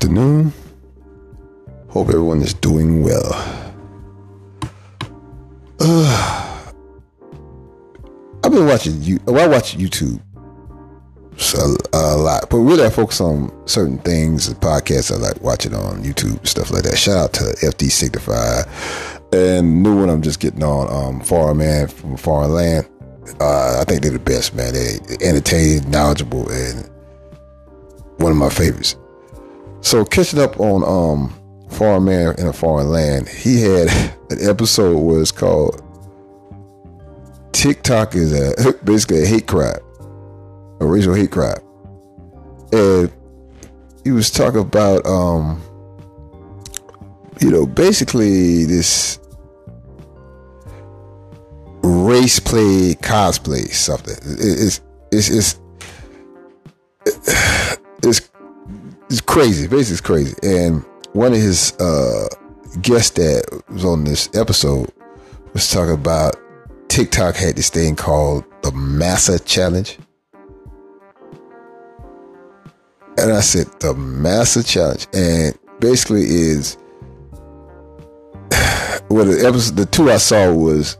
afternoon. Hope everyone is doing well. Uh, I've been watching you. Well, I watch YouTube so, a lot, but really I focus on certain things. The podcasts I like watching on YouTube, stuff like that. Shout out to FD Signify and new one I'm just getting on. Um, Foreign Man from Foreign Land. Uh, I think they're the best, man. They entertaining, knowledgeable, and one of my favorites. So catching up on um Foreign Man in a Foreign Land, he had an episode was called TikTok is a basically a hate crime, a racial hate crime. And he was talking about um you know, basically this race play cosplay something. It's it's it's it's crazy. Basically, crazy. And one of his uh, guests that was on this episode was talking about TikTok had this thing called the Massa Challenge. And I said, the Massa Challenge. And basically is well the episode the two I saw was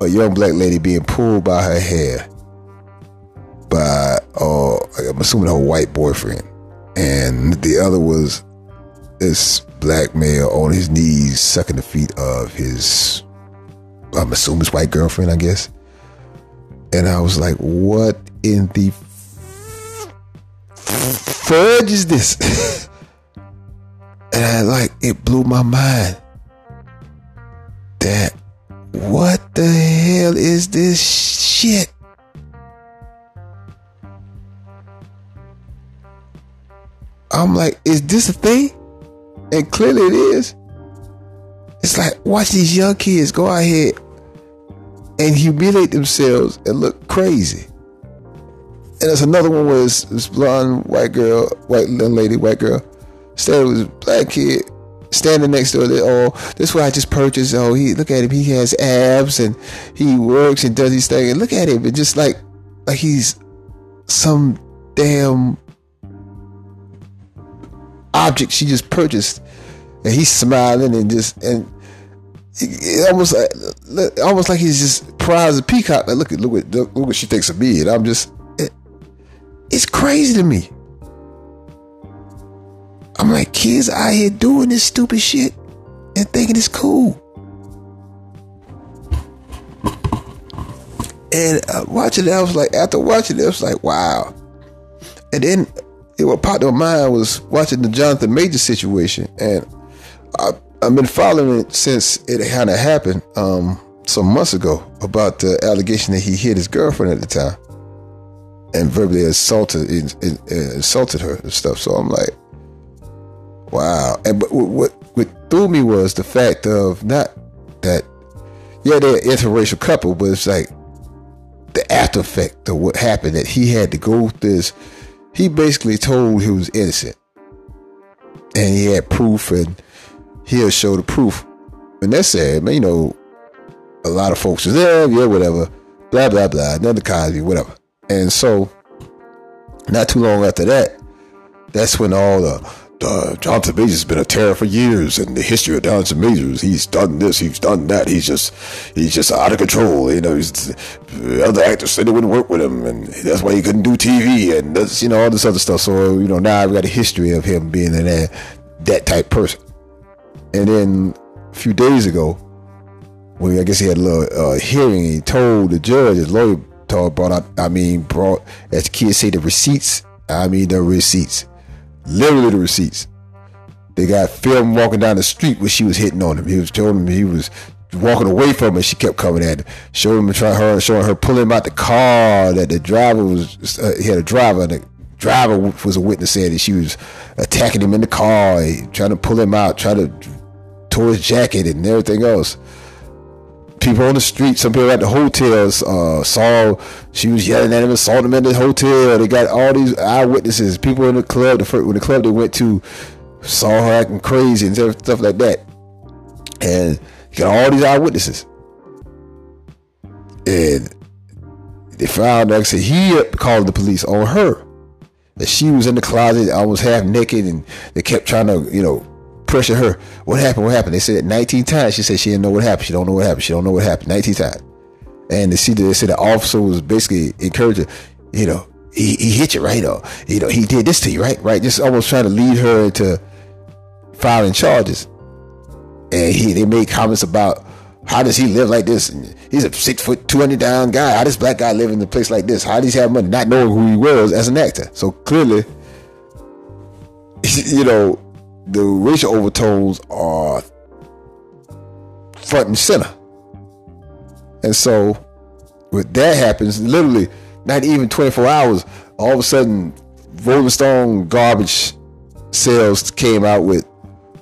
a young black lady being pulled by her hair by uh I'm assuming her white boyfriend and the other was this black male on his knees sucking the feet of his I'm assuming his white girlfriend, I guess. And I was like, what in the fudge is this? and I like it blew my mind that what the hell is this shit? I'm like, is this a thing? And clearly it is. It's like, watch these young kids go out here and humiliate themselves and look crazy. And there's another one where this, blonde white girl, white young lady, white girl, standing with this black kid standing next to it. Oh, this one I just purchased. Oh, he look at him. He has abs and he works and does these things. And look at him. And just like like he's some damn object she just purchased. And he's smiling and just and it, almost like almost like he's just proud a peacock. Like look at look what look what she thinks of me. And I'm just it, it's crazy to me. I'm like, kids out here doing this stupid shit and thinking it's cool. And uh, watching it, I was like, after watching it, I was like, wow. And then it, what popped in my mind was watching the Jonathan Major situation. And I, I've been following it since it kind of happened um, some months ago about the allegation that he hit his girlfriend at the time and verbally assaulted insulted her and stuff. So I'm like, Wow. And but what what threw me was the fact of not that yeah, they're an interracial couple, but it's like the after effect of what happened that he had to go through this. He basically told he was innocent. And he had proof and he'll show the proof. And that's said, man, you know, a lot of folks was there, yeah, whatever, blah, blah, blah, another Cosby, whatever. And so, not too long after that, that's when all the uh, Jonathan Majors has been a terror for years in the history of Jonathan Majors. He's done this, he's done that. He's just, he's just out of control. You know, he's, other actors said they wouldn't work with him, and that's why he couldn't do TV, and that's, you know, all this other stuff. So, you know, now I've got a history of him being an, uh, that type person. And then a few days ago, when I guess he had a little uh, hearing, he told the judge, his lawyer told, brought out, I mean, brought, as kids say, the receipts. I mean, the receipts literally the receipts. They got film walking down the street where she was hitting on him. He was telling him he was walking away from her. She kept coming at him, showing him, trying her, showing her pulling him out the car. That the driver was, uh, he had a driver. And the driver was a witness saying that she was attacking him in the car, trying to pull him out, trying to tore his jacket and everything else. People on the street, some people at the hotels uh, saw she was yelling at him saw them in the hotel. They got all these eyewitnesses. People in the club, the first, the club they went to, saw her acting crazy and stuff like that. And you got all these eyewitnesses. And they found, like I said, he called the police on her. that she was in the closet, almost half naked, and they kept trying to, you know, pressure her. What happened? What happened? They said it 19 times. She said she didn't know what happened. She don't know what happened. She don't know what happened. 19 times. And see they said the officer was basically encouraging, you know, he, he hit you right, or you know, he did this to you, right, right, just almost trying to lead her into filing charges. And he they made comments about how does he live like this? And he's a six foot, 200 down guy. How does black guy live in a place like this? How does he have money? Not knowing who he was as an actor. So clearly, you know, the racial overtones are front and center. And so, when that happens, literally, not even 24 hours, all of a sudden, Rolling Stone garbage sales came out with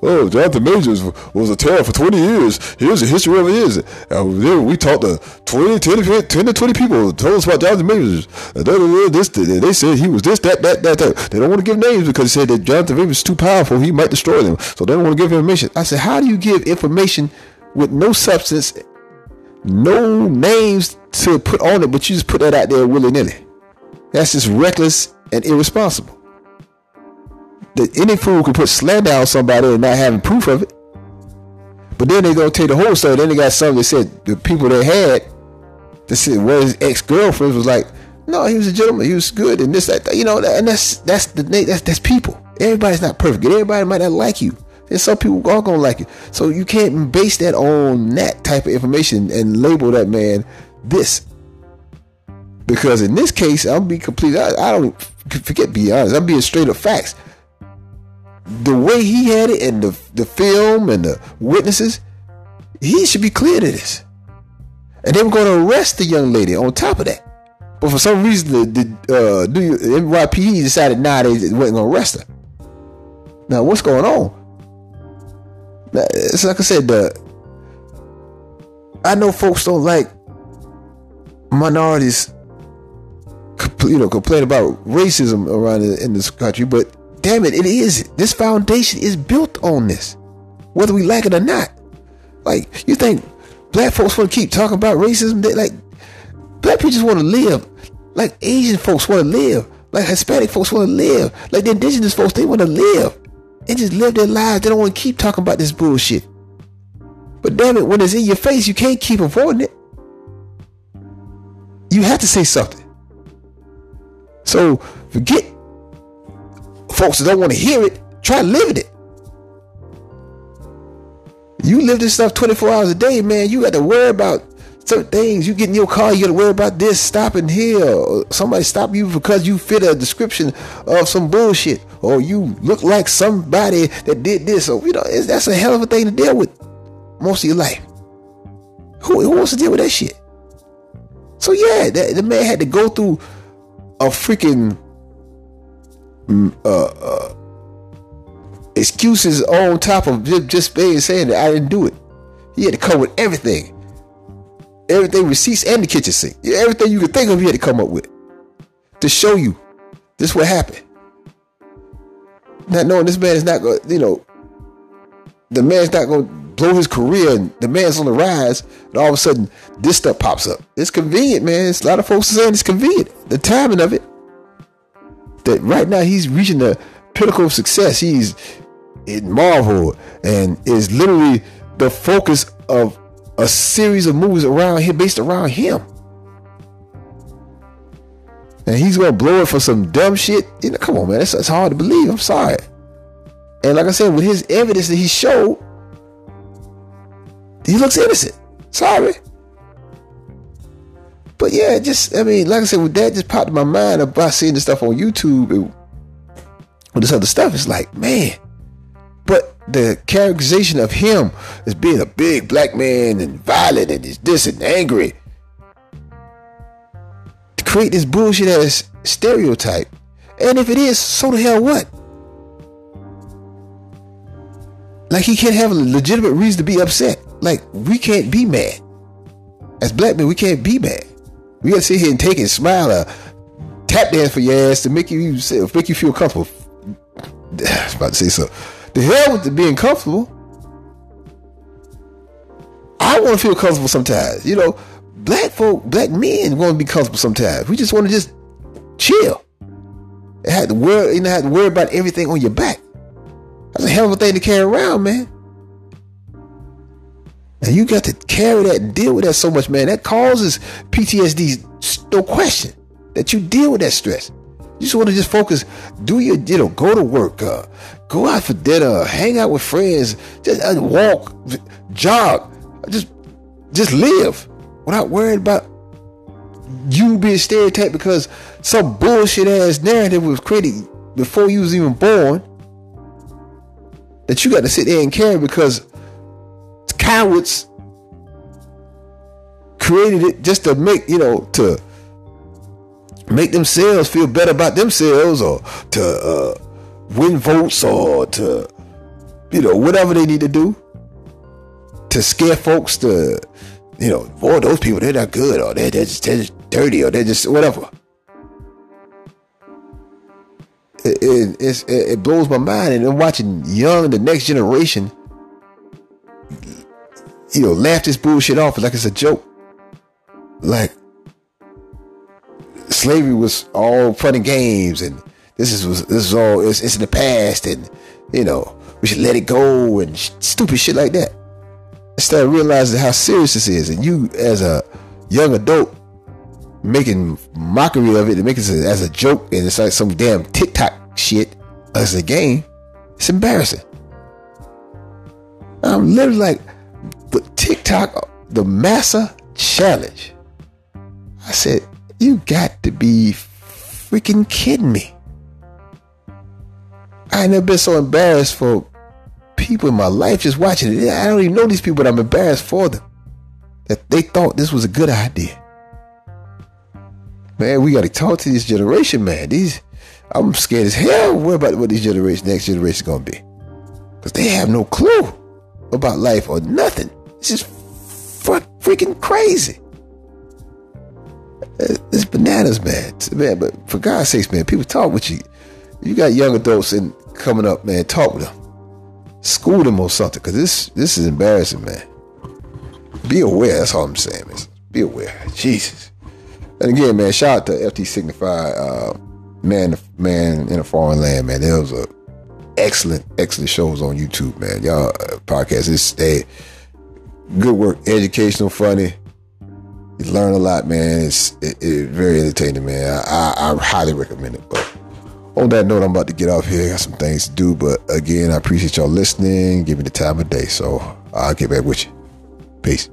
Oh, Jonathan Majors was a terror for 20 years. Here's the history of his. Uh, we talked to 20, 10, 10 to 20 people told us about Jonathan Majors. This, they said he was this, that, that, that, that. They don't want to give names because they said that Jonathan Majors is too powerful. He might destroy them. So they don't want to give information. I said, how do you give information with no substance, no names to put on it, but you just put that out there willy nilly? That's just reckless and irresponsible that any fool could put slander on somebody and not having proof of it. But then they gonna take the whole story. Then they got something that said the people they had that said where his ex girlfriend was like, no, he was a gentleman. He was good and this that, you know. And that's that's the that's that's people. Everybody's not perfect. Everybody might not like you. And some people are gonna like you. So you can't base that on that type of information and label that man this. Because in this case, I'll be complete. I, I don't forget. Be honest. I'm being straight up facts the way he had it and the the film and the witnesses, he should be clear to this. And they were going to arrest the young lady on top of that. But for some reason, the, the uh, NYPD decided nah, they wasn't going to arrest her. Now, what's going on? It's like I said, the I know folks don't like minorities, you know, complain about racism around in this country, but damn it, it is. This foundation is built on this, whether we like it or not. Like, you think black folks want to keep talking about racism? They, like, black people just want to live. Like, Asian folks want to live. Like, Hispanic folks want to live. Like, the indigenous folks, they want to live. And just live their lives. They don't want to keep talking about this bullshit. But damn it, when it's in your face, you can't keep avoiding it. You have to say something. So forget folks that don't want to hear it, try living it. You live this stuff 24 hours a day, man. You got to worry about certain things. You get in your car, you got to worry about this stopping here. Somebody stop you because you fit a description of some bullshit. Or you look like somebody that did this. Or, you know, that's a hell of a thing to deal with most of your life. Who, who wants to deal with that shit? So, yeah, that, the man had to go through a freaking uh, uh, excuses on top of just, being saying that I didn't do it. He had to come with everything. Everything, receipts and the kitchen sink. Everything you could think of, he had to come up with to show you this what happened. Not knowing this man is not going, you know, the man's not going to blow his career and the man's on the rise, and all of a sudden this stuff pops up. It's convenient, man. It's, a lot of folks are saying it's convenient. The timing of it that right now he's reaching the pinnacle of success. He's in Marvel and is literally the focus of a series of movies around him based around him. And he's gonna blow it for some dumb shit. You know, come on, man. It's hard to believe. I'm sorry. And like I said, with his evidence that he showed, he looks innocent. Sorry. But yeah, just I mean, like I said, with that just popped in my mind about seeing this stuff on YouTube and with this other stuff. It's like, man. But the characterization of him as being a big black man and violent and is this and angry to create this bullshit ass stereotype. And if it is, so the hell what? Like he can't have a legitimate reason to be upset. Like we can't be mad. As black men, we can't be mad. We gotta sit here and take it, smile, or tap dance for your ass to make you make you feel comfortable. I was about to say so. The hell with the being comfortable. I want to feel comfortable sometimes. You know, black folk, black men want to be comfortable sometimes. We just want to just chill. And have to worry, you know, have to worry about everything on your back. That's a hell of a thing to carry around, man. And you got to carry that deal with that so much, man. That causes PTSD, no question. That you deal with that stress. You just want to just focus, do your, you know, go to work, uh, go out for dinner, hang out with friends, just uh, walk, jog, just, just live without worrying about you being stereotyped because some bullshit ass narrative was created before you was even born that you got to sit there and carry because cowards created it just to make you know to make themselves feel better about themselves or to uh, win votes or to you know whatever they need to do to scare folks to you know boy those people they're not good or they're, they're, just, they're just dirty or they're just whatever. It, it, it blows my mind and then watching young the next generation you know laugh this bullshit off like it's a joke. Like slavery was all fun and games and this is was this is all it's, it's in the past and you know we should let it go and sh- stupid shit like that. Instead of realizing how serious this is and you as a young adult making mockery of it and making it as a joke and it's like some damn tiktok shit as a game it's embarrassing. I'm literally like tiktok the massa challenge i said you got to be freaking kidding me. I ain't never been so embarrassed for people in my life just watching it. I don't even know these people, but I'm embarrassed for them. That they thought this was a good idea. Man, we got to talk to this generation, man. These, I'm scared as hell. What about what these generation, next generation, gonna be? Because they have no clue about life or nothing. It's just freaking crazy. It's bananas, man. Man, but for God's sakes, man, people talk with you. You got young adults in coming up, man. Talk with them, school them or something, because this this is embarrassing, man. Be aware. That's all I'm saying, man. Be aware. Jesus. And again, man, shout out to FD Signify, uh, man, man in a foreign land, man. There was a excellent, excellent shows on YouTube, man. Y'all uh, podcast is they good work, educational, funny you learn a lot, man. It's it, it very entertaining, man. I, I, I, highly recommend it. But on that note, I'm about to get off here. Got some things to do. But again, I appreciate y'all listening. Give me the time of day. So I'll get back with you. Peace.